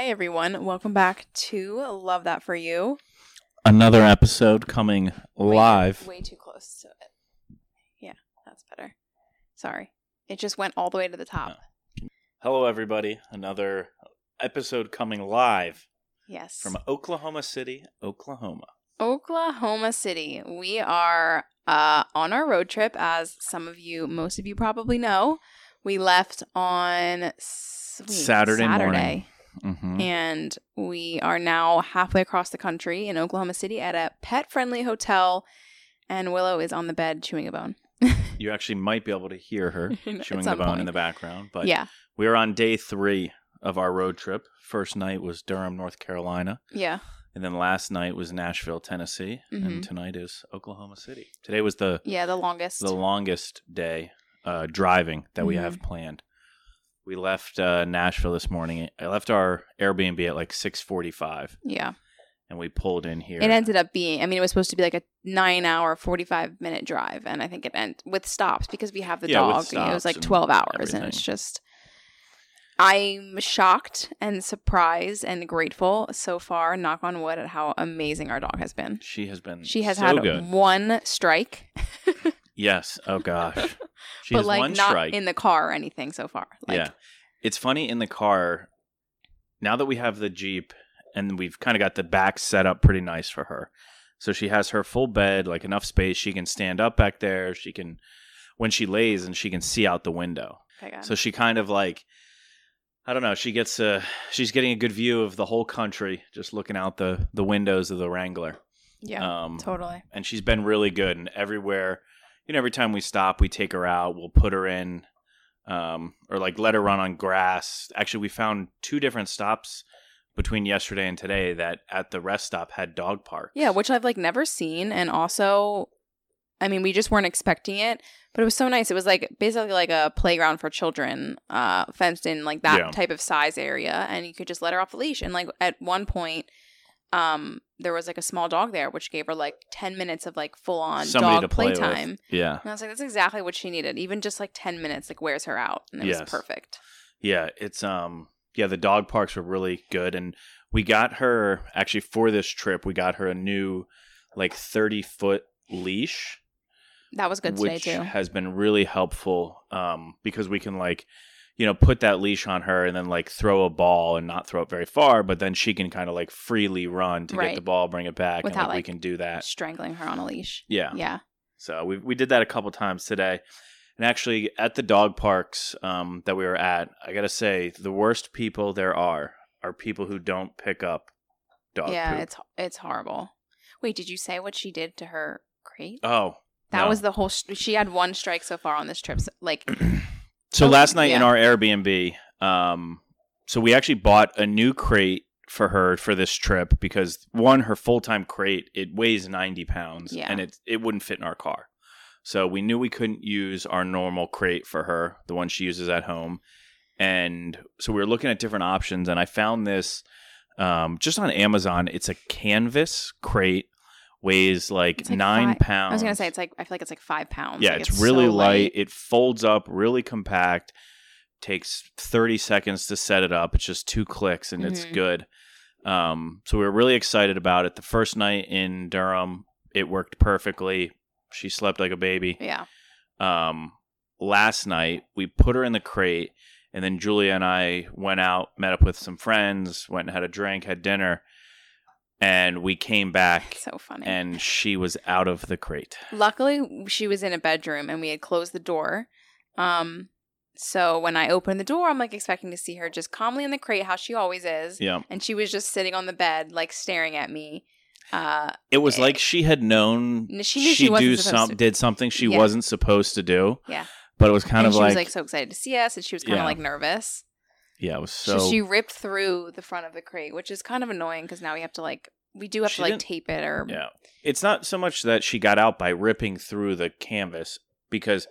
Hi, everyone. Welcome back to Love That For You. Another episode coming live. Way, way too close to it. Yeah, that's better. Sorry. It just went all the way to the top. Hello, everybody. Another episode coming live Yes. from Oklahoma City, Oklahoma. Oklahoma City. We are uh, on our road trip, as some of you, most of you probably know. We left on s- wait, Saturday morning. Saturday. hmm And we are now halfway across the country in Oklahoma City at a pet friendly hotel. And Willow is on the bed chewing a bone. You actually might be able to hear her chewing the bone point. in the background. But yeah. we are on day three of our road trip. First night was Durham, North Carolina. Yeah. And then last night was Nashville, Tennessee. Mhm. And tonight is Oklahoma City. Today was the, Yeah. The longest. the longest day uh, driving that we Mhm. have planned. We left uh, Nashville this morning. I left our Airbnb at like 645. yeah. and we pulled in here. It ended up being, I mean, it was supposed to be like a nine hour, 45 minute drive. And I think it ended with stops because we have the Yeah, dog. It was like and 12 hours. And it's just, I'm shocked and surprised and grateful so far, knock on wood, at how amazing our dog has been. she has been. She has so had good. one strike, Yes. Oh gosh. She but like not strike. in the car or anything so far. Like, yeah. It's funny in the car. Now that we have the Jeep and we've kind of got the back set up pretty nice for her. So she has her full bed, like enough space. She can stand up back there. She can, when she lays, and she can see out the window. Okay. So she kind of like, I don't know. She gets a, she's getting a good view of the whole country just looking out the the windows of the Wrangler. yeah, Um, totally. and she's been really good. And everywhere, you know, every time we stop, we take her out. We'll put her in, um, or like let her run on grass. Actually, we found two different stops between yesterday and today that at the rest stop had dog parks. Yeah, which I've like never seen, and also, I mean, we just weren't expecting it, but it was so nice. It was like basically like a playground for children, uh, fenced in like that Yeah. type of size area, and you could just let her off the leash. And like at one point, um, there was like a small dog there, which gave her like ten minutes of like full on Somebody dog play playtime. Yeah, And I was like, that's exactly what she needed. Even just like ten minutes, like wears her out, and it Yes. was perfect. yeah. It's um, yeah. The dog parks were really good, and we got her actually for this trip. We got her a new like thirty foot leash. That was good today which too. has been really helpful um, because we can like you know put that leash on her and then like throw a ball and not throw it very far but then she can kind of like freely run to Right. get the ball bring it back Without, and like, we can do that Strangling her on a leash. yeah Yeah. so we, we did that a couple times today and actually at the dog parks um, that we were at i gotta say the worst people there are are people who don't pick up dog yeah, poop. it's it's horrible. Wait, did you say what she did to her crate? oh that no. was the whole. St- she had one strike so far on this trip. So, like, So Oh, last night in our Airbnb, um, so we actually bought a new crate for her for this trip because one, her full time crate it weighs ninety pounds, Yeah. and it it wouldn't fit in our car. So we knew we couldn't use our normal crate for her, the one she uses at home, and so we were looking at different options, and I found this um, just on Amazon. It's a canvas crate, weighs like, like nine five- pounds. I was gonna say it's like I feel like it's like five pounds. Yeah, Like, it's, really so light. It folds up really compact. Takes 30 seconds to set it up. It's just two clicks and it's Mhm. good. Um, so we were really excited about it. The first night in Durham, it worked perfectly. She slept like a baby. Yeah, Um, last night, we put her in the crate, and then Julia and I went out, met up with some friends, went and had a drink, had dinner, and we came back, so funny. and she was out of the crate. Luckily, she was in a bedroom and we had closed the door. Um, so when I opened the door, I'm like expecting to see her just calmly in the crate, how she always is, Yeah. and she was just sitting on the bed, like staring at me. Uh, It was Eh. like she had known she knew she wasn't do some did something she Yeah. wasn't supposed to do. Yeah. But it was kind and of she like, was like so excited to see us, and she was kind of like nervous. Yeah, it was So, so she ripped through the front of the crate, which is kind of annoying because now we have to like we do have She to like didn't- tape it or yeah. It's not so much that she got out by ripping through the canvas because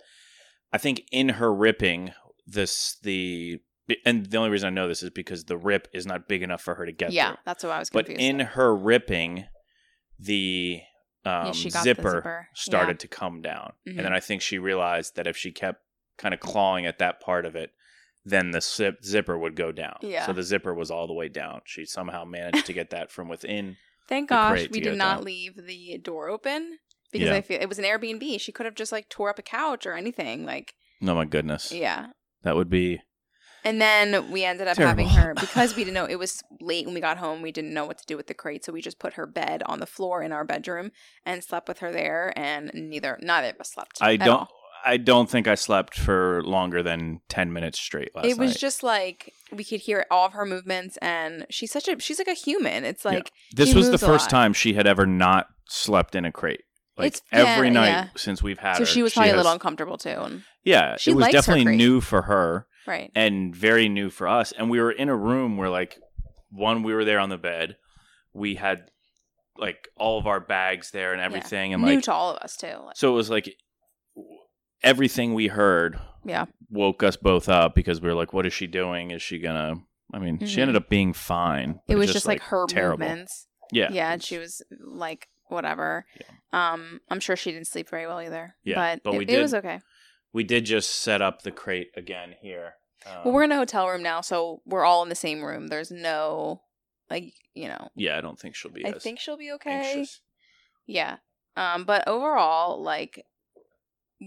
I think in her ripping this the and the only reason I know this is because the rip is not big enough for her to get yeah, through. that's what I was But confused. in her ripping, the um, she got the zipper, zipper, started yeah. to come down, Mhm. and then I think she realized that if she kept kind of clawing at that part of it, then the zip- zipper would go down. Yeah. So the zipper was all the way down. She somehow managed to get that from within. Thank gosh we did not down. leave the door open because Yeah. I feel it was an Airbnb. She could have just like tore up a couch or anything. Like, no, my goodness. yeah. That would be And then we ended up Terrible. having her because we didn't know it was late when we got home. We didn't know what to do with the crate, so we just put her bed on the floor in our bedroom and slept with her there. And neither, neither of us slept. I don't all. I don't think I slept for longer than 10 minutes straight last It was night. just like we could hear all of her movements, and she's such a she's like a human. It's Yeah. like This was the first time she had ever not slept in a crate. Like It's- yeah, every night yeah. since we've had so her. she was probably a has- little uncomfortable too. And, Yeah, she it was definitely new for her right. and very new for us. And we were in a room where like one we were there on the bed. We had like all of our bags there and everything and New like to all of us too. So it was like everything we heard yeah. woke us both up because we were like what is she doing? Is she to I mean, Mhm. she ended up being fine. It was just like, her terrible. movements. Yeah. Yeah, and she was like whatever. Um, I'm sure she didn't sleep very well either. Yeah, but, but it, we it was okay. We did just set up the crate again here. Um, Well, we're in a hotel room now, so we're all in the same room. There's no like you know. yeah, I don't think she'll be I think she'll be okay. anxious. Yeah. Um, but overall, like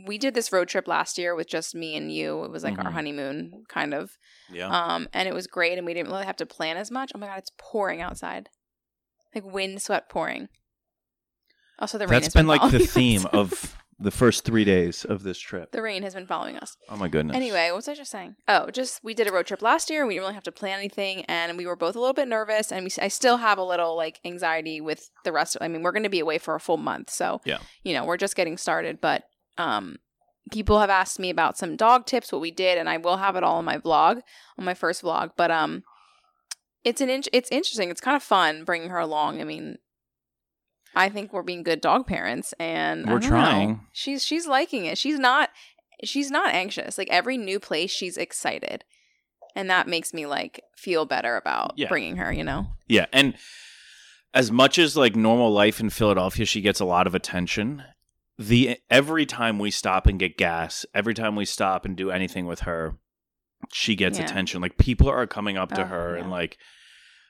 we did this road trip last year with just me and you. It was like our Mhm. honeymoon kind of. Yeah. Um, and it was great and we didn't really have to plan as much. Oh my god, it's pouring outside. Like wind sweat pouring. Also the rain That's has been like the theme of the first three days of this trip. the rain has been following us. Oh my goodness. Anyway, what was I just saying? Oh, just we did a road trip last year. We didn't really have to plan anything, and we were both a little bit nervous. And we, I still have a little like anxiety with the rest. Of, I mean, we're going to be away for a full month, so Yeah. you know, we're just getting started. But um, people have asked me about some dog tips, what we did, and I will have it all on my vlog, on my first vlog. But um, it's an in- it's interesting. It's kind of fun bringing her along. I mean. I think we're being good dog parents, and We're don't know. trying. She's she's liking it. She's not she's not anxious. Like every new place, she's excited, and that makes me like feel better about Yeah. bringing her. You know, Yeah, and as much as like normal life in Philadelphia, she gets a lot of attention. The every time we stop and get gas, every time we stop and do anything with her, she gets Yeah. attention. Like people are coming up to Oh, her and like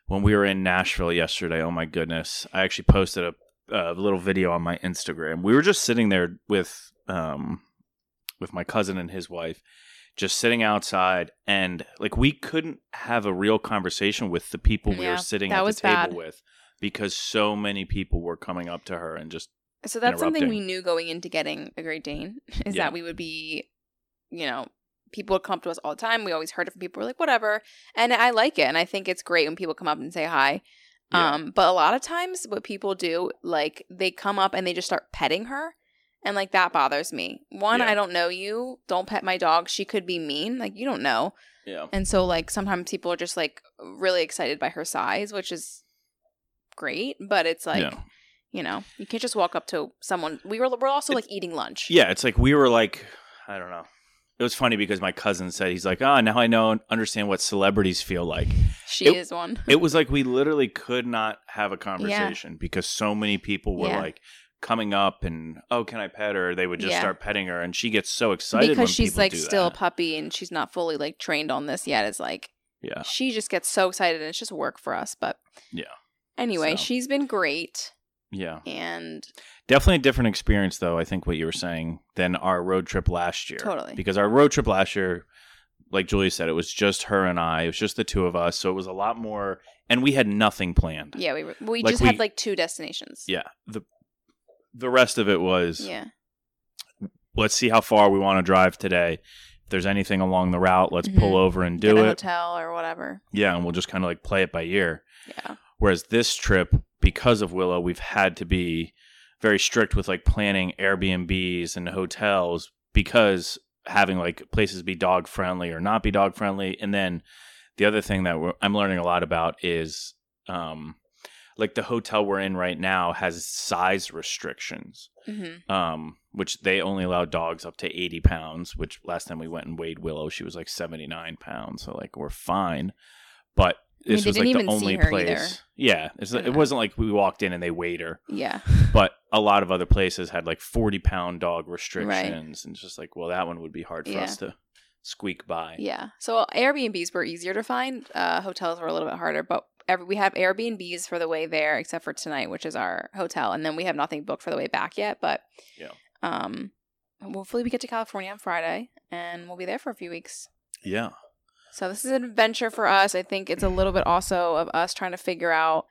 when we were in Nashville yesterday, oh my goodness. I actually posted a, a little video on my Instagram. We were just sitting there with um with my cousin and his wife just sitting outside and like we couldn't have a real conversation with the people we Yeah, were sitting at the table bad. with because so many people were coming up to her and just so that's something we knew going into getting a Great Dane is Yeah. that we would be, you know. People would come up to us all the time. We always heard it from people. We're like, whatever, and I like it, and I think it's great when people come up and say hi. Yeah. Um, but a lot of times, what people do, like, they come up and they just start petting her, and like that bothers me. One, Yeah. I don't know you. Don't pet my dog. She could be mean. Like you don't know. yeah And so like sometimes people are just like really excited by her size, which is great, but it's like, Yeah. You know, you can't just walk up to someone. We were we're also like eating lunch. yeah it's like we were like i don't know it was funny because my cousin said he's like ah now i know and understand what celebrities feel like She It- is one. it was like we literally could not have a conversation because so many people were Yeah. like coming up and oh can i pet her they would just Yeah. start petting her and she gets so excited when because she's like still a puppy and she's not fully like trained on this yet. It's like yeah she just gets so excited and it's just work for us. But Yeah. Anyway, So. she's been great yeah and definitely a different experience though i think what you were saying than our road trip last year Totally. because our road trip last year like julia said it was just her and i it was just the two of us so it was a lot more and we had nothing planned yeah, we were, we Like, just we- had like two destinations. yeah the the rest of it was Yeah. let's see how far we want to drive today if there's anything along the route let's Mhm. pull over and Get do a it hotel or whatever. yeah and we'll just kind of like play it by ear Yeah. Whereas this trip, because of Willow, we've had to be very strict with like planning Airbnbs and hotels because having like places be dog friendly or not be dog friendly. And then the other thing that we're, I'm learning a lot about is um, like the hotel we're in right now has size restrictions, hmm um, which they only allow dogs up to 80 pounds, which last time we went and weighed Willow, she was like 79 pounds. So like we're fine. But I mean, this was like the only place. either. Yeah, it's, in it wasn't like we walked in and they weighed her, Yeah. but a lot of other places had like forty pound dog restrictions, and it's just like, well, that one would be hard for Yeah. us to squeak by. Yeah. So Airbnbs were easier to find. Uh, hotels were a little bit harder, but every, we have Airbnbs for the way there, except for tonight, which is our hotel, and then we have nothing booked for the way back yet. But Yeah. um, hopefully we get to California on Friday, and we'll be there for a few weeks. Yeah. So this is an adventure for us. I think it's a little bit also of us trying to figure out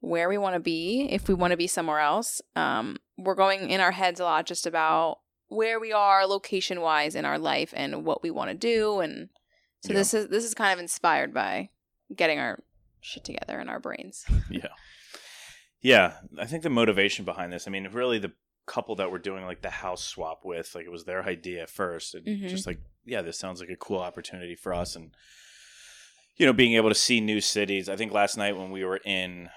where we want to be, if we want to be somewhere else. Um, we're going in our heads a lot just about where we are location wise in our life and what we want to do and so Yeah. this is this is kind of inspired by getting our shit together in our brains. Yeah. Yeah. I think the motivation behind this, I mean, really the couple that we're doing like the house swap with, like it was their idea at first. And Mhm. just like, yeah, this sounds like a cool opportunity for us. And, you know, being able to see new cities. I think last night when we were in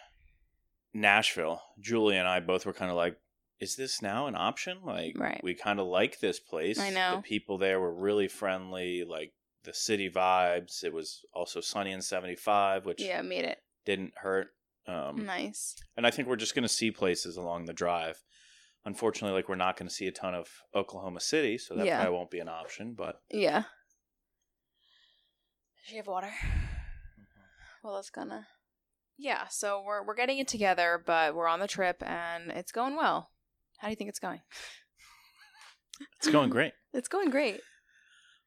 Nashville, Julie and I both were kind of like, is this now an option? Like, Right. we kind of like this place. I know. The people there were really friendly, like the city vibes. It was also sunny in 75, which Yeah, made it didn't hurt. Um, nice. and I think we're just going to see places along the drive. Unfortunately, like we're not going to see a ton of Oklahoma City, so that Yeah. probably won't be an option. But Yeah. Does she have water? Mm-hmm. Well, it's gonna. Yeah, so we're we're getting it together, but we're on the trip and it's going well. How do you think it's going? it's going great. It's going great.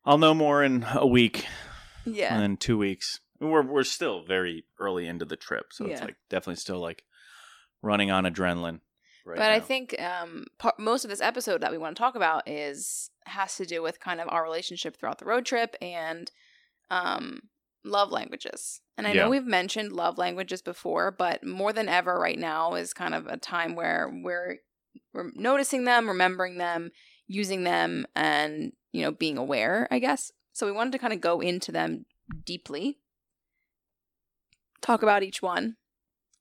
I'll know more in a week Yeah. and then two weeks. We're we're still very early into the trip, so it's Yeah. like definitely still like running on adrenaline. Right but I think um, par- most of this episode that we want to talk about is has to do with kind of our relationship throughout the road trip and um, love languages. And I Yeah. know we've mentioned love languages before, but more than ever right now is kind of a time where we're we're noticing them, remembering them, using them, and you know being aware. I guess so. We wanted to kind of go into them deeply, talk about each one.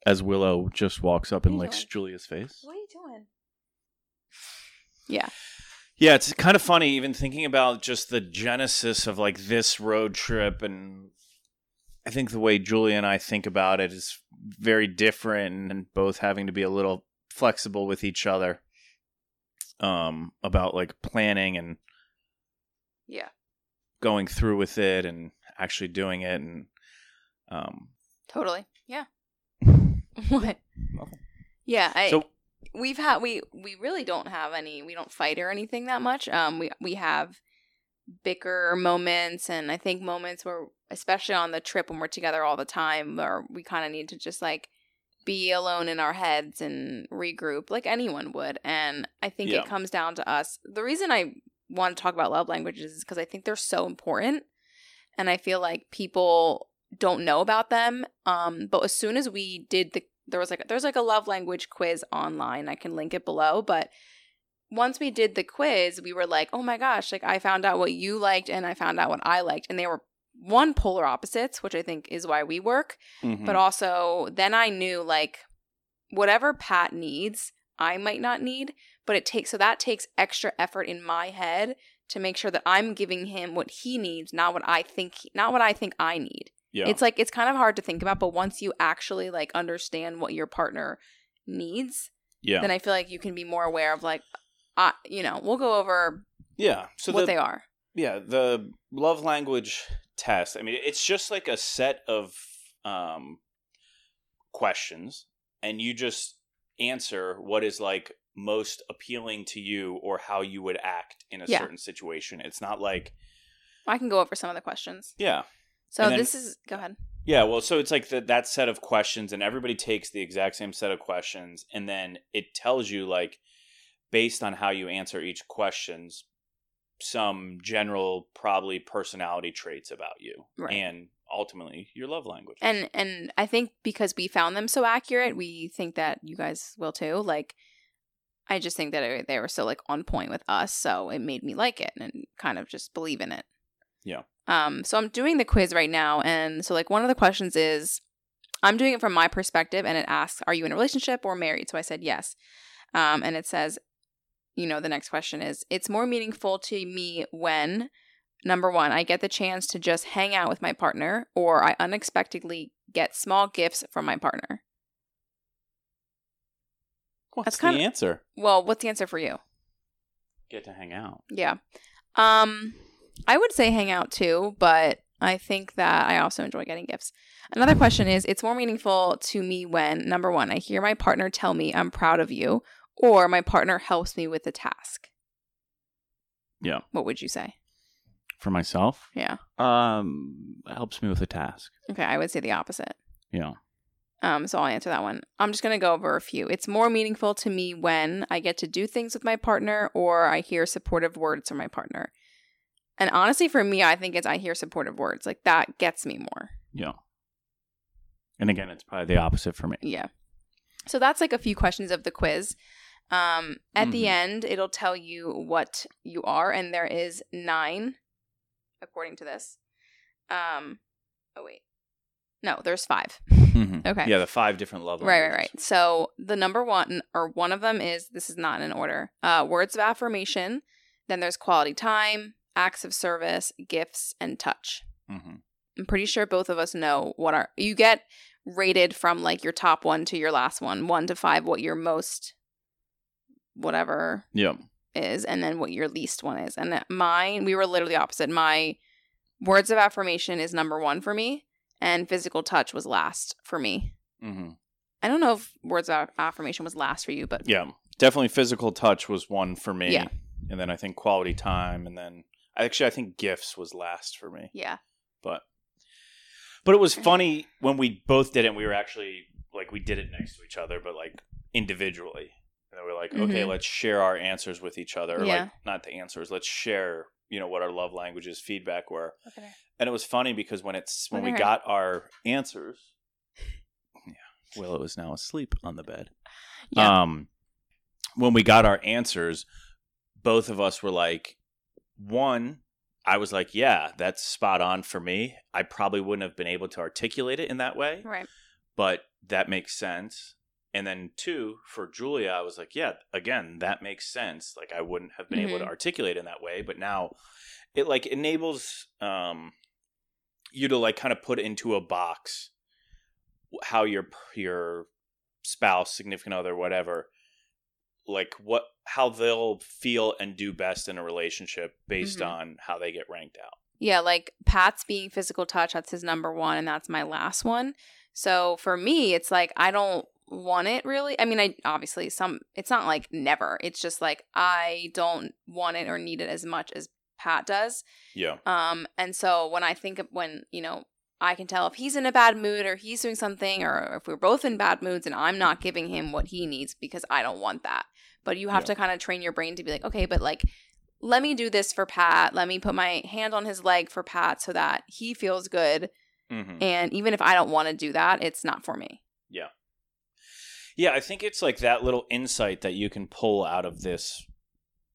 As Willow just walks up and What are you licks doing? Julia's face. What are you doing? Yeah. Yeah, it's kind of funny even thinking about just the genesis of like this road trip and I think the way Julia and I think about it is very different and both having to be a little flexible with each other um about like planning and Yeah. going through with it and actually doing it and um Totally. Yeah. what? Nothing. Yeah. I, so we've had we we really don't have any. We don't fight or anything that much. Um. We we have bicker moments, and I think moments where, especially on the trip when we're together all the time, or we kind of need to just like be alone in our heads and regroup like anyone would. And I think Yeah. it comes down to us. The reason I want to talk about love languages is because I think they're so important. And I feel like people don't know about them. Um, but as soon as we did the there was like there's like a love language quiz online. I can link it below, but once we did the quiz, we were like, "Oh my gosh, like I found out what you liked and I found out what I liked." And they were one polar opposites, which I think is why we work mhm. but also then I knew like whatever Pat needs, I might not need, but it takes so that takes extra effort in my head to make sure that I'm giving him what he needs, not what I think not what I think I need. Yeah. It's like it's kind of hard to think about, but once you actually like understand what your partner needs, yeah. then I feel like you can be more aware of like I you know, we'll go over yeah. So what the, they are. Yeah, the love language test. I mean, it's just like a set of um, questions, and you just answer what is like most appealing to you or how you would act in a Yeah. certain situation. It's not like, I can go over some of the questions. yeah, So then- this is go ahead. yeah. Well, so it's like the, that set of questions, and everybody takes the exact same set of questions, and then it tells you like based on how you answer each questions some general probably personality traits about you Right. and ultimately your love language and and i think because we found them so accurate we think that you guys will too like i just think that they were so like on point with us so it made me like it and kind of just believe in it Yeah. Um so i'm doing the quiz right now and so like one of the questions is i'm doing it from my perspective and it asks are you in a relationship or married so i said yes um and it says you know the next question is it's more meaningful to me when Number one, I get the chance to just hang out with my partner, or I unexpectedly get small gifts from my partner. what's that's the kinda- answer Well, what's the answer for you? get to hang out Yeah. Um, I would say hang out too, but I think that I also enjoy getting gifts. Another question is it's more meaningful to me when number 1, I hear my partner tell me I'm proud of you or my partner helps me with a task. Yeah. What would you say? For myself, Yeah. um, helps me with a task. Okay, I would say the opposite. Yeah. Um, so I'll answer that one. I'm just gonna go over a few. It's more meaningful to me when I get to do things with my partner or I hear supportive words from my partner. And honestly, for me, I think it's I hear supportive words. Like that gets me more. Yeah. And again, it's probably the opposite for me. Yeah. So that's like a few questions of the quiz. Um, at the Mhm. end, it'll tell you what you are, and there is nine, according to this. Um, oh wait, no, there's five. Mhm. Okay. Yeah, the five different love Right, right, right. So the number one or one of them is this is not in order. Uh, words of affirmation. Then there's quality time, acts of service, gifts, and touch. Mhm. I'm pretty sure both of us know what are you get rated from like your top one to your last one, one to five, what your most whatever Yeah. is, and then what your least one is. And mine, we were literally opposite. My words of affirmation is number one for me, and physical touch was last for me. hmm I don't know if words of affirmation was last for you, but Yeah. Definitely physical touch was one for me. Yeah. And then I think quality time and then actually I think gifts was last for me. yeah. But but it was funny when we both did it and we were actually like we did it next to each other, but like individually. And then we're like, okay, Mhm. let's share our answers with each other. Or, Yeah. Like not the answers, let's share, you know, what our love languages feedback were. Okay. And it was funny because when it's when we got our answers, yeah, Willow is now asleep on the bed. Yeah. Um, when we got our answers, both of us were like, one, I was like, yeah, that's spot on for me. I probably wouldn't have been able to articulate it in that way, right. but that makes sense. And then two, for Julia, I was like, yeah, again, that makes sense. Like I wouldn't have been able to Mhm. articulate in that way, but now it like enables um you to like kind of put into a box how your your spouse, significant other, whatever, like what how they'll feel and do best in a relationship based Mhm. on how they get ranked out. Yeah, like Pat's being physical touch, that's his number one, and that's my last one. So for me, it's like I don't want it really. I mean, I obviously some it's not like never. It's just like I don't want it or need it as much as Pat does. Yeah. Um, and so when I think of when, you know, I can tell if he's in a bad mood or he's doing something or if we're both in bad moods and I'm not giving him what he needs because I don't want that. But you have Yeah. to kind of train your brain to be like, okay, but like let me do this for Pat. Let me put my hand on his leg for Pat so that he feels good. hmm And even if I don't want to do that, it's not for me. Yeah. Yeah, I think it's like that little insight that you can pull out of this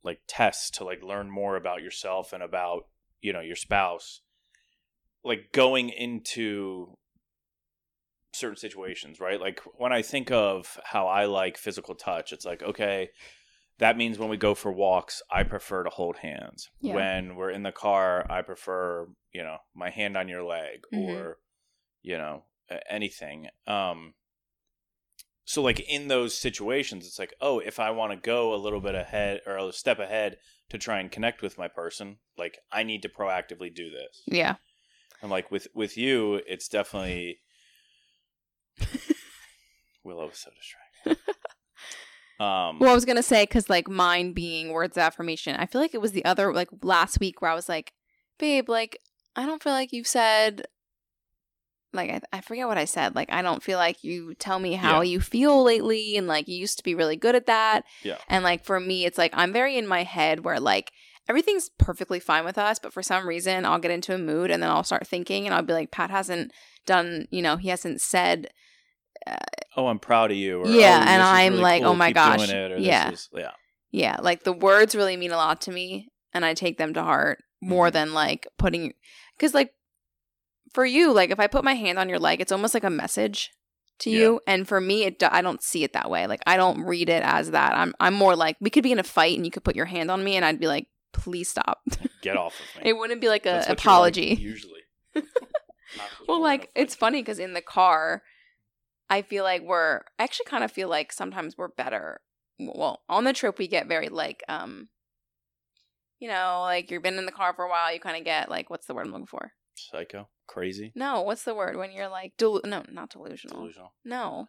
like test to like learn more about yourself and about, you know, your spouse. Like going into certain situations, right? Like when I think of how I like physical touch, it's like, okay, that means when we go for walks, I prefer to hold hands. Yeah. When we're in the car, I prefer, you know, my hand on your leg Mhm. or, you know, anything. Um, so like in those situations, it's like, oh, if I want to go a little bit ahead or a step ahead to try and connect with my person, like I need to proactively do this. Yeah. And like with with you, it's definitely Willow is so distracted. um, Well, I was gonna say because like mine being words of affirmation, I feel like it was the other like last week where I was like, babe, like I don't feel like you've said, like I, I forget what I said. Like I don't feel like you tell me how Yeah. you feel lately, and like you used to be really good at that. Yeah. And like for me, it's like I'm very in my head where like everything's perfectly fine with us, but for some reason I'll get into a mood and then I'll start thinking and I'll be like, Pat hasn't done, you know, he hasn't said oh, I'm proud of you. Or, Yeah, oh, and I'm really like, cool, oh my keep gosh, it, or yeah. Is, yeah. Yeah, like the words really mean a lot to me and I take them to heart more Mhm. than like putting cuz like for you like if I put my hand on your leg it's almost like a message to Yeah. you and for me it I don't see it that way. Like I don't read it as that. I'm I'm more like we could be in a fight and you could put your hand on me and I'd be like please stop. Get off of me. it wouldn't be like a That's like apology. usually. Well when we're in like it's funny cuz in the car I feel like we're I actually kind of feel like sometimes we're better well on the trip we get very like um you know, like you've been in the car for a while, you kind of get like what's the word I'm looking for? Psycho, crazy, No, what's the word when you're like del- no, not delusional. delusional. No.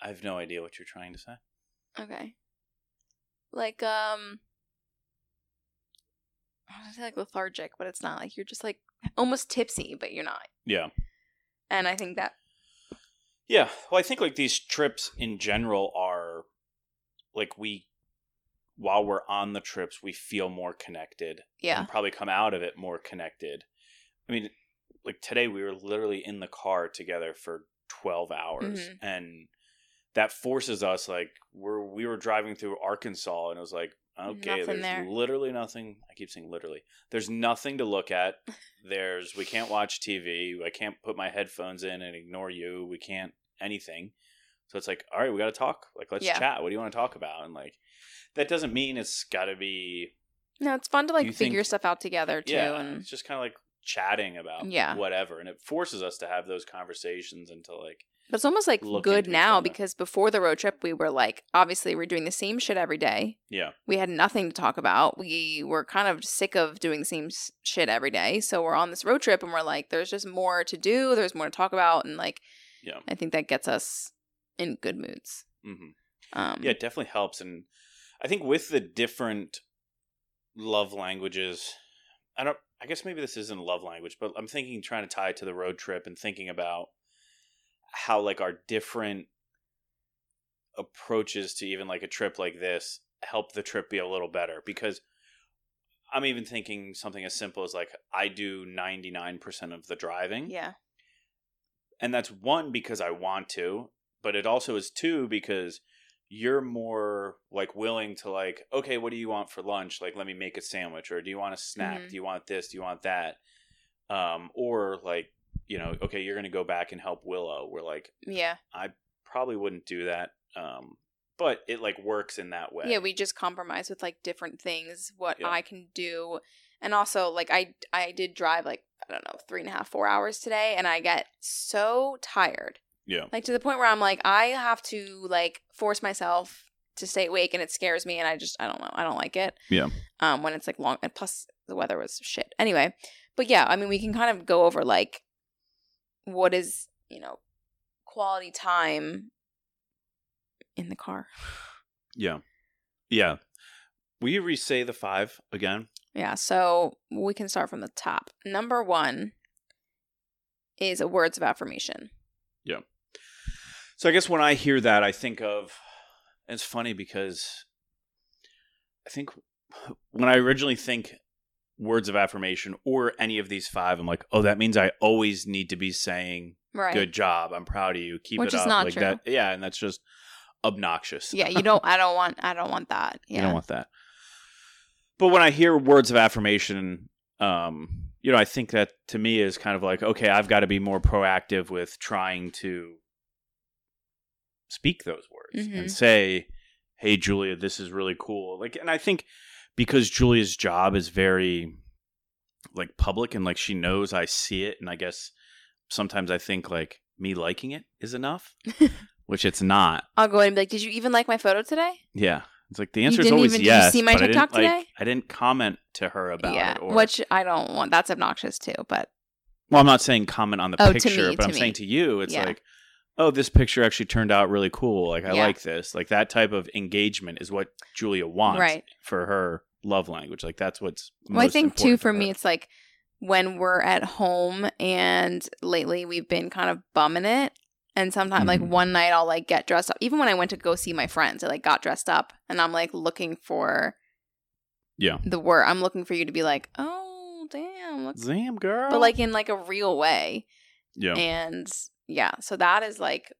I have no idea what you're trying to say. Okay. Like um I want to say like lethargic, but it's not. Like you're just like almost tipsy, but you're not. Yeah. And I think that Yeah. Well, I think like these trips in general are like we while we're on the trips, we feel more connected. yeah. And probably come out of it more connected. I mean, like today we were literally in the car together for 12 hours Mhm. and that forces us like we're we were driving through Arkansas and it was like okay Nothing there's there. literally nothing I keep saying literally there's nothing to look at there's we can't watch TV I can't put my headphones in and ignore you we can't anything so it's like all right we got to talk like let's Yeah. chat what do you want to talk about and like that doesn't mean it's got to be No, it's fun to like figure think- stuff out together too yeah and it's just kind of like chatting about Yeah. whatever and it forces us to have those conversations and to like but it's almost like good now because before the road trip we were like obviously we're doing the same shit every day. yeah We had nothing to talk about. We were kind of sick of doing the same shit every day. So we're on this road trip and we're like there's just more to do, there's more to talk about and like yeah I think that gets us in good moods. hmm Um Yeah, it definitely helps. And I think with the different love languages, I don't, I guess maybe this isn't a love language, but I'm thinking trying to tie it to the road trip and thinking about how like our different approaches to even like a trip like this help the trip be a little better because I'm even thinking something as simple as like I do 99% of the driving Yeah. and that's one because I want to, but it also is two because you're more like willing to like, okay, what do you want for lunch? Like, let me make a sandwich, or do you want a snack? Mhm. Do you want this? Do you want that? Um, or like, you know, okay, you're gonna go back and help Willow. We're like, Yeah. I probably wouldn't do that, um, but it like works in that way. Yeah, we just compromise with like different things, what Yeah. I can do. And also like I I did drive like, I don't know, three and a half, four hours today, and I get so tired. yeah, Like to the point where I'm like, I have to like force myself to stay awake and it scares me and I just I don't know. I don't like it. Yeah. Um when it's like long and plus the weather was shit. Anyway. But yeah, I mean we can kind of go over like what is, you know, quality time in the car. yeah, yeah. Will you re-say the five again? Yeah, so we can start from the top. Number one is a words of affirmation. Yeah. So I guess when I hear that, I think of. It's funny because I think when I originally think words of affirmation or any of these five, I'm like, oh, that means I always need to be saying Right. "good job," "I'm proud of you," "keep Which it is up," not like true. that. Yeah, and that's just obnoxious. Yeah, you don't I don't want I don't want that. Yeah. You don't want that. But when I hear words of affirmation, um, you know, I think that to me is kind of like, okay, I've got to be more proactive with trying to speak those words Mhm. and say, "Hey, Julia, this is really cool." Like, and I think because Julia's job is very like public and like she knows I see it, and I guess sometimes I think like me liking it is enough, which it's not. I'll go in and be like, Did you even like my photo today? Yeah. It's like the answer is always even- did you yes. see my but I TikTok like, today? I didn't comment to her about yeah. it. Or, Which I don't want. That's obnoxious too. But well, I'm not saying comment on the Oh, picture, me, but I'm me. saying to you, it's Yeah. like, oh, this picture actually turned out really cool. Like I Yeah. like this. Like that type of engagement is what Julia wants Right. for her love language. Like that's what's. well, I think too for me it's like when we're at home and lately we've been kind of bumming it. And sometimes, like Mhm. one night, I'll like get dressed up. Even when I went to go see my friends, I like got dressed up, and I'm like looking for Yeah. the word. I'm looking for you to be like, "Oh, damn, Zam girl. but like in like a real way yeah. and yeah so that is like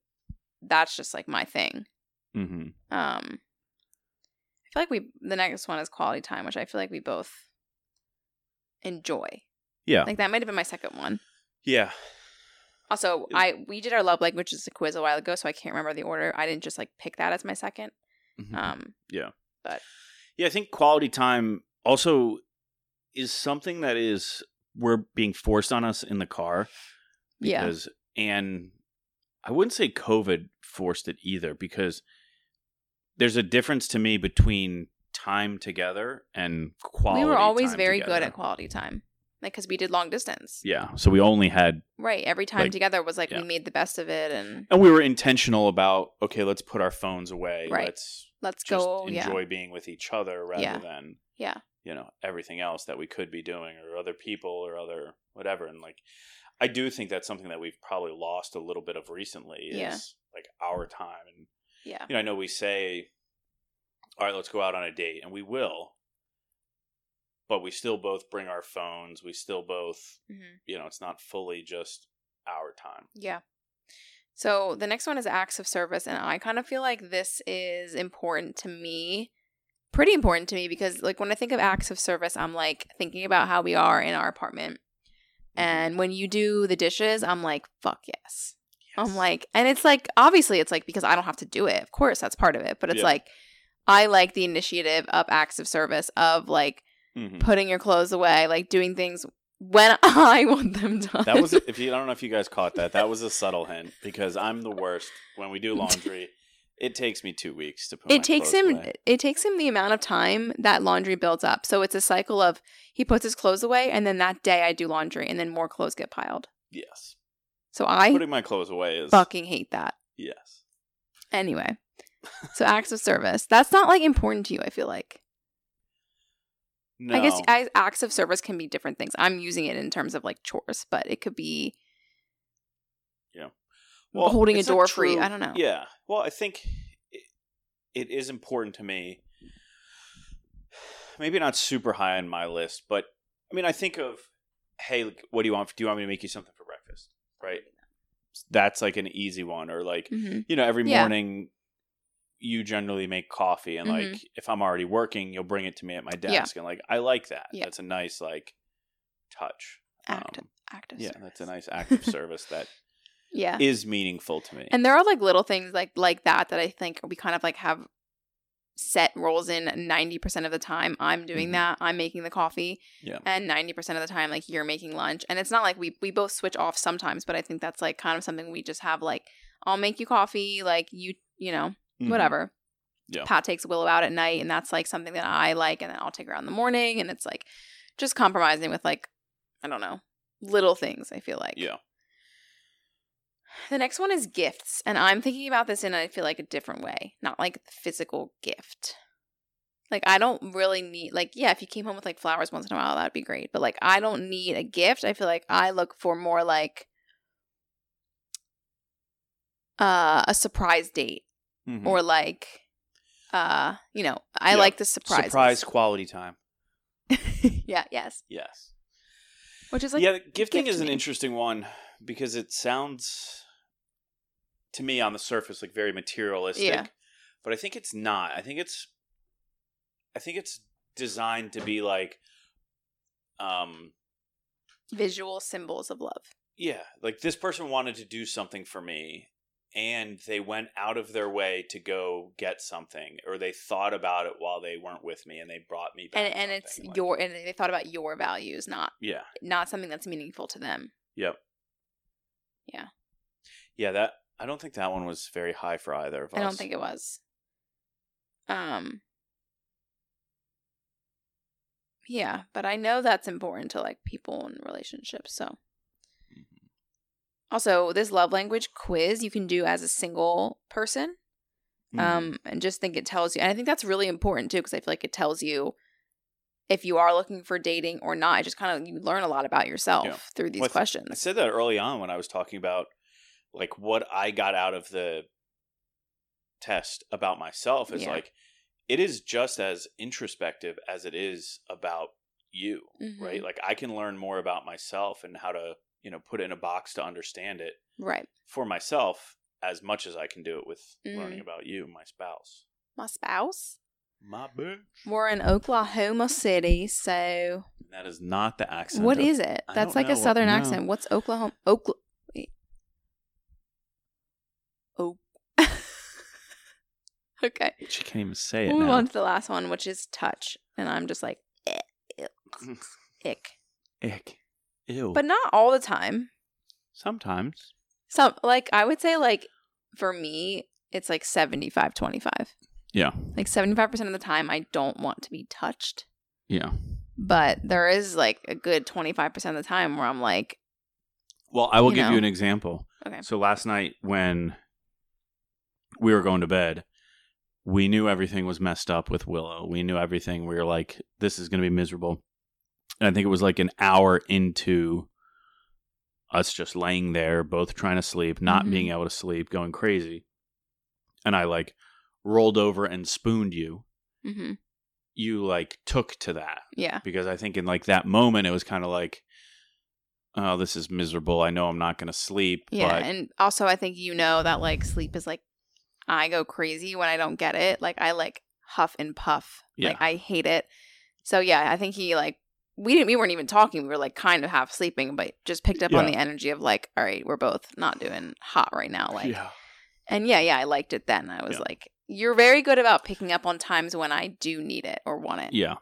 that's just like my thing hmm um i feel like we the next one is quality time which i feel like we both enjoy Yeah. like that might have been my second one yeah. also i we did our love languages quiz a while ago so i can't remember the order i didn't just like pick that as my 2nd Mhm. um Yeah. But- yeah, I think quality time also is something that is we're being forced on us in the car yeah because and I wouldn't say COVID forced it either because there's a difference to me between time together and quality. we were always very good at quality time, like because we did long distance. Yeah, so we only had, Right. Every time Like, together was like yeah. we made the best of it, and and we were intentional about. Okay, let's put our phones away. Right. Let's let's go. Yeah. enjoy being with each other rather Yeah. than Yeah. you know everything else that we could be doing or other people or other whatever. And like, I do think that's something that we've probably lost a little bit of recently. Is Yeah. like our time and Yeah. you know, I know we say, all right, let's go out on a date, and we will, but we still both bring our phones. We still both, hmm you know, it's not fully just our time. Yeah. So the next one is acts of service, and I kind of feel like this is important to me, pretty important to me because like when I think of acts of service, I'm like thinking about how we are in our apartment, and when you do the dishes, I'm like, fuck yes. I'm like, and it's like obviously it's like because I don't have to do it. Of course, that's part of it, but it's Yeah. like I like the initiative of acts of service of like Mhm. putting your clothes away, like doing things when I want them done. that was if you I don't know if you guys caught that. That was a subtle hint because I'm the worst when we do laundry. It takes me two weeks to put. it takes him away. it takes him the amount of time that laundry builds up. So it's a cycle of he puts his clothes away and then that day I do laundry and then more clothes get piled. Yes, So I putting my clothes away is fucking hate that. yes. Anyway. So acts of service. That's not like important to you, I feel like. No, I guess I, acts of service can be different things. I'm using it in terms of like chores, but it could be well, holding a door free. true- I don't know. Yeah. Well, I think it, it is important to me. Maybe not super high on my list, but I mean, I think of, hey, like, what do you want? Do you want me to make you something for breakfast? Right. That's like an easy one, or like Mhm. you know, every Yeah. morning you generally make coffee, and like Mhm. if I'm already working, you'll bring it to me at my desk, and like I like that. Yeah. That's a nice like touch. act Um, act yeah, service. that's a nice act of service that Yeah. is meaningful to me. And there are like little things like like that that I think we kind of like have set roles in 90% of the time I'm doing Mhm. that. I'm making the coffee. Yeah. And 90% of the time like you're making lunch. And it's not like we we both switch off sometimes, but I think that's like kind of something we just have like I'll make you coffee, like you, you know, Mhm. whatever. Yeah. Pat takes Willow out at night and that's like something that I like and then I'll take her out in the morning and it's like just compromising with like I don't know, little things, I feel like. Yeah. The next one is gifts, and I'm thinking about this in I feel like a different way, not like the physical gift. Like I don't really need like yeah, if you came home with like flowers once in a while, that'd be great. But like I don't need a gift. I feel like I look for more like uh a surprise date Mhm. or like uh you know I Yeah. like the surprises. surprise quality time. yeah. Yes. Yes. Which is like yeah, gifting gift is an interesting one because it sounds to me on the surface like very materialistic. Yeah. But I think it's not. I think it's I think it's designed to be like um visual symbols of love. yeah, like this person wanted to do something for me and they went out of their way to go get something or they thought about it while they weren't with me and they brought me back And and it's like- your and they thought about your values, not yeah not something that's meaningful to them. Yep. Yeah. Yeah, that I don't think that one was very high for either of us. I don't think it was. Um Yeah, but I know that's important to like people in relationships, so Mhm. also this love language quiz you can do as a single person. Mhm. Um and just think it tells you and I think that's really important too because I feel like it tells you if you are looking for dating or not. It just kind of you learn a lot about yourself Yeah. through these Well, questions. I said that early on when I was talking about like what I got out of the test about myself is Yeah. like it is just as introspective as it is about you, Mhm. right? Like I can learn more about myself and how to, you know, put it in a box to understand it Right. for myself as much as I can do it with Mhm. learning about you, my spouse. My spouse. My bitch. We're in Oklahoma City, so That is not the accent. what of- is it? That's like know a what- southern no. accent. What's Oklahoma? Okla. Oh. okay. She can't even say it move now. on to the last one, which is touch, and I'm just like, eh, ick, ick. Ick. Ew. But not all the time. sometimes. Some like I would say like for me, it's like 75 25. Yeah. Like 75% of the time, I don't want to be touched. Yeah. But there is like a good 25% of the time where I'm like, Well, I will give know. you an example. Okay. So last night when we were going to bed, we knew everything was messed up with Willow. We knew everything. We were like, this is going to be miserable. And I think it was like an hour into us just laying there, both trying to sleep, not Mhm. being able to sleep, going crazy. And I like rolled over and spooned you. hmm You like took to that yeah. because I think in like that moment, it was kind of like, oh, this is miserable. I know I'm not going to sleep. Yeah. but and also, I think you know that like sleep is like, I go crazy when I don't get it. Like, I like huff and puff. Yeah. Like, I hate it. So, yeah, I think he like, we didn't, we weren't even talking. We were like kind of half sleeping, but just picked up on the energy of like, all right, we're both not doing hot right now. Like, yeah. And yeah, yeah, I liked it then. I was Yeah. like, you're very good about picking up on times when I do need it or want it. Yeah.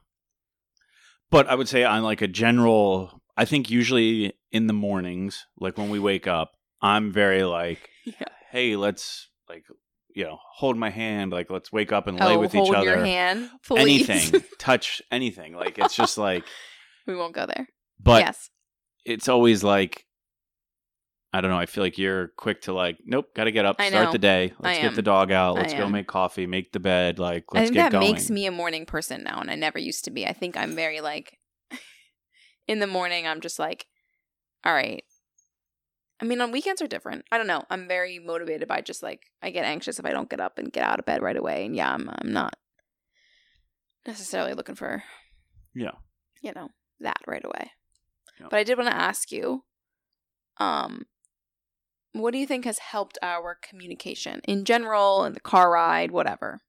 But I would say on like a general, I think usually in the mornings, like when we wake up, I'm very like, Yeah. hey, let's like, you know, hold my hand, like let's wake up and lay oh, with each other. Hold your hand. Anything, touch anything. Like it's just like, we won't go there. but yes. it's always like, I don't know. I feel like you're quick to like, nope, got to get up, I start the day. Let's get am. the dog out. Let's go make coffee, make the bed. Like, I let's think get that going. makes me a morning person now, and I never used to be. I think I'm very like, in the morning, I'm just like, all right. I mean, on weekends are different. I don't know. I'm very motivated by just like I get anxious if I don't get up and get out of bed right away. And yeah, I'm I'm not necessarily looking for Yeah. you know that right away. Yeah. But I did want to ask you, um, what do you think has helped our communication in general, in the car ride, whatever?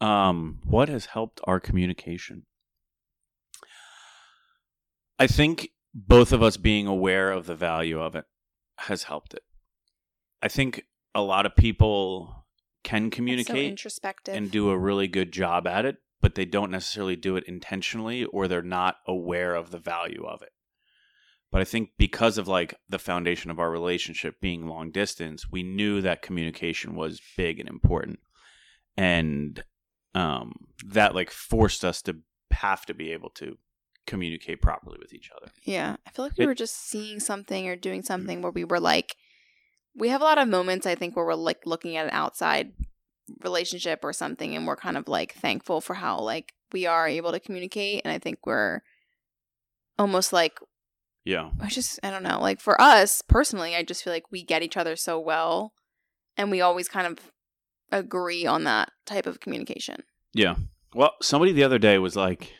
Um, what has helped our communication? I think both of us being aware of the value of it has helped it. I think a lot of people can so communicate introspective. and do a really good job at it, but they don't necessarily do it intentionally or they're not aware of the value of it. But I think because of like the foundation of our relationship being long distance, we knew that communication was big and important. And um that like forced us to have to be able to communicate properly with each other. Yeah, I feel like we It- were just seeing something or doing mm-hmm. something where we were like, we have a lot of moments, I think, where we're like looking at an outside relationship or something and we're kind of like thankful for how like we are able to communicate. And I think we're almost like, Yeah. I just, I don't know, like for us personally, I just feel like we get each other so well and we always kind of agree on that type of communication. Yeah. Well, somebody the other day was like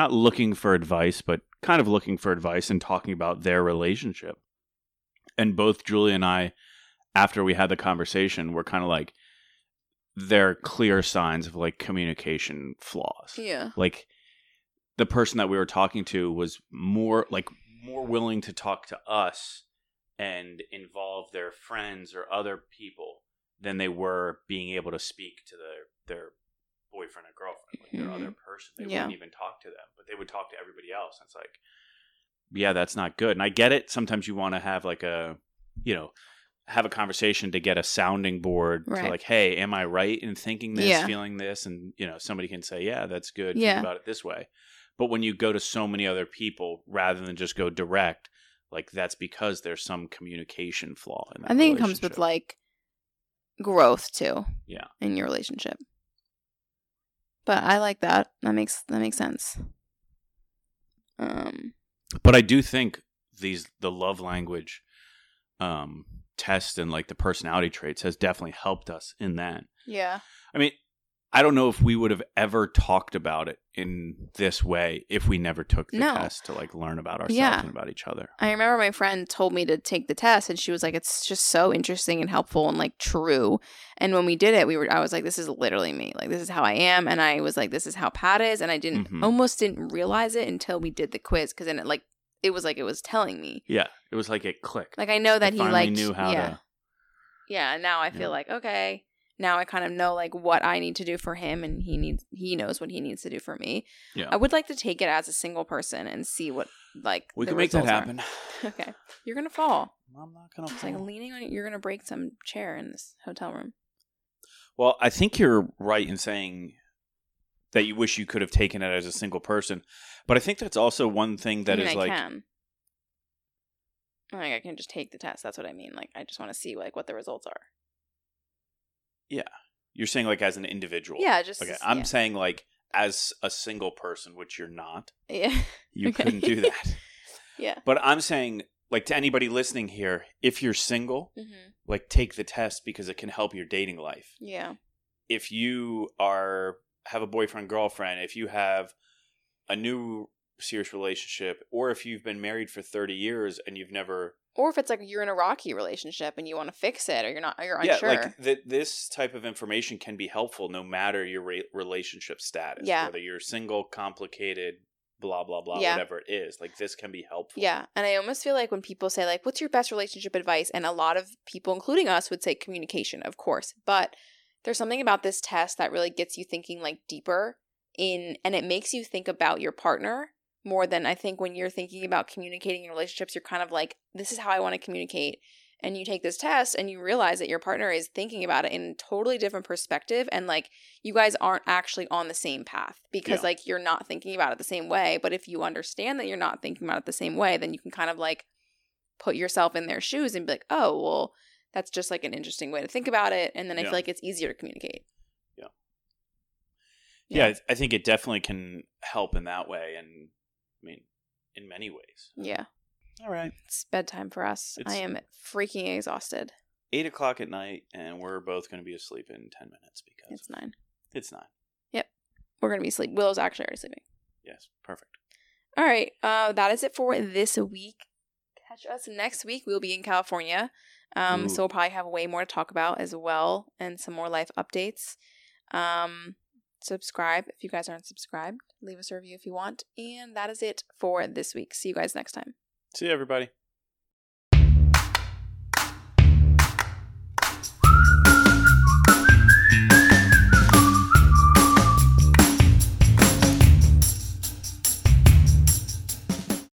not looking for advice, but kind of looking for advice and talking about their relationship. And both Julie and I, after we had the conversation, were kind of like, there are clear signs of like communication flaws. Yeah. Like the person that we were talking to was more like more willing to talk to us and involve their friends or other people than they were being able to speak to their their boyfriend or girlfriend, like their Mhm. other person. They Yeah. wouldn't even talk to them, but they would talk to everybody else. And it's like, yeah, that's not good. And I get it. Sometimes you want to have like a, you know, have a conversation to get a sounding board to like, hey, am I right in thinking this, Yeah. feeling this? And, you know, somebody can say, yeah, that's good. Yeah. Think about it this way. But when you go to so many other people rather than just go direct, like that's because there's some communication flaw in that I think it comes with like growth too. Yeah. In your relationship. But I like that. That makes that makes sense. Um but I do think these the love language um test and like the personality traits has definitely helped us in that. yeah. I mean, I don't know if we would have ever talked about it in this way if we never took the No. test to like learn about ourselves Yeah. and about each other. I remember my friend told me to take the test and she was like it's just so interesting and helpful and like true. And when we did it, we were I was like this is literally me. Like this is how I am and I was like this is how Pat is and I didn't Mhm. almost didn't realize it until we did the quiz cuz then it like it was like it was telling me. Yeah, it was like it clicked. Like I know that I he like knew how yeah. to. Yeah, and now I feel Yeah. like okay, now I kind of know like what I need to do for him and he needs he knows what he needs to do for me. Yeah. I would like to take it as a single person and see what like We can make that results are. happen. Okay. You're going to fall. I'm not gonna. It's like leaning on you're going to break some chair in this hotel room. Well, I think you're right in saying that you wish you could have taken it as a single person, but I think that's also one thing that I is I like can. Like I can just take the test. That's what I mean. Like I just want to see like what the results are. You're saying like as an individual. Yeah, just Okay, I'm yeah. saying like as a single person, which you're not. yeah, You Okay. couldn't do that. yeah. But I'm saying like to anybody listening here, if you're single, hmm like take the test because it can help your dating life. Yeah, if you are have a boyfriend girlfriend if you have a new serious relationship or if you've been married for 30 years and you've never or if it's like you're in a rocky relationship and you want to fix it, or you're not, or you're yeah unsure. like th- this type of information can be helpful no matter your re- relationship status Yeah. whether you're single complicated blah blah blah Yeah. whatever it is like this can be helpful Yeah, and I almost feel like when people say like what's your best relationship advice and a lot of people including us would say communication, of course. But there's something about this test that really gets you thinking like deeper in and it makes you think about your partner more than I think when you're thinking about communicating in relationships you're kind of like this is how I want to communicate and you take this test and you realize that your partner is thinking about it in a totally different perspective and like you guys aren't actually on the same path because Yeah. like you're not thinking about it the same way but if you understand that you're not thinking about it the same way then you can kind of like put yourself in their shoes and be like oh well that's just like an interesting way to think about it and then i Yeah. feel like it's easier to communicate Yeah. yeah I- i think it definitely can help in that way and i mean in many ways yeah all right it's bedtime for us i am freaking exhausted eight o'clock at night, and we're both going to be asleep in ten minutes because it's nine it's nine. Yep. we're gonna be asleep willow's actually already sleeping Yes, perfect. All right, uh, that is it for this week. Catch us next week. We'll be in California, um, Ooh. so we'll probably have way more to talk about as well, and some more life updates. Um, subscribe if you guys aren't subscribed. Leave us a review if you want, and that is it for this week. See you guys next time. See you, everybody.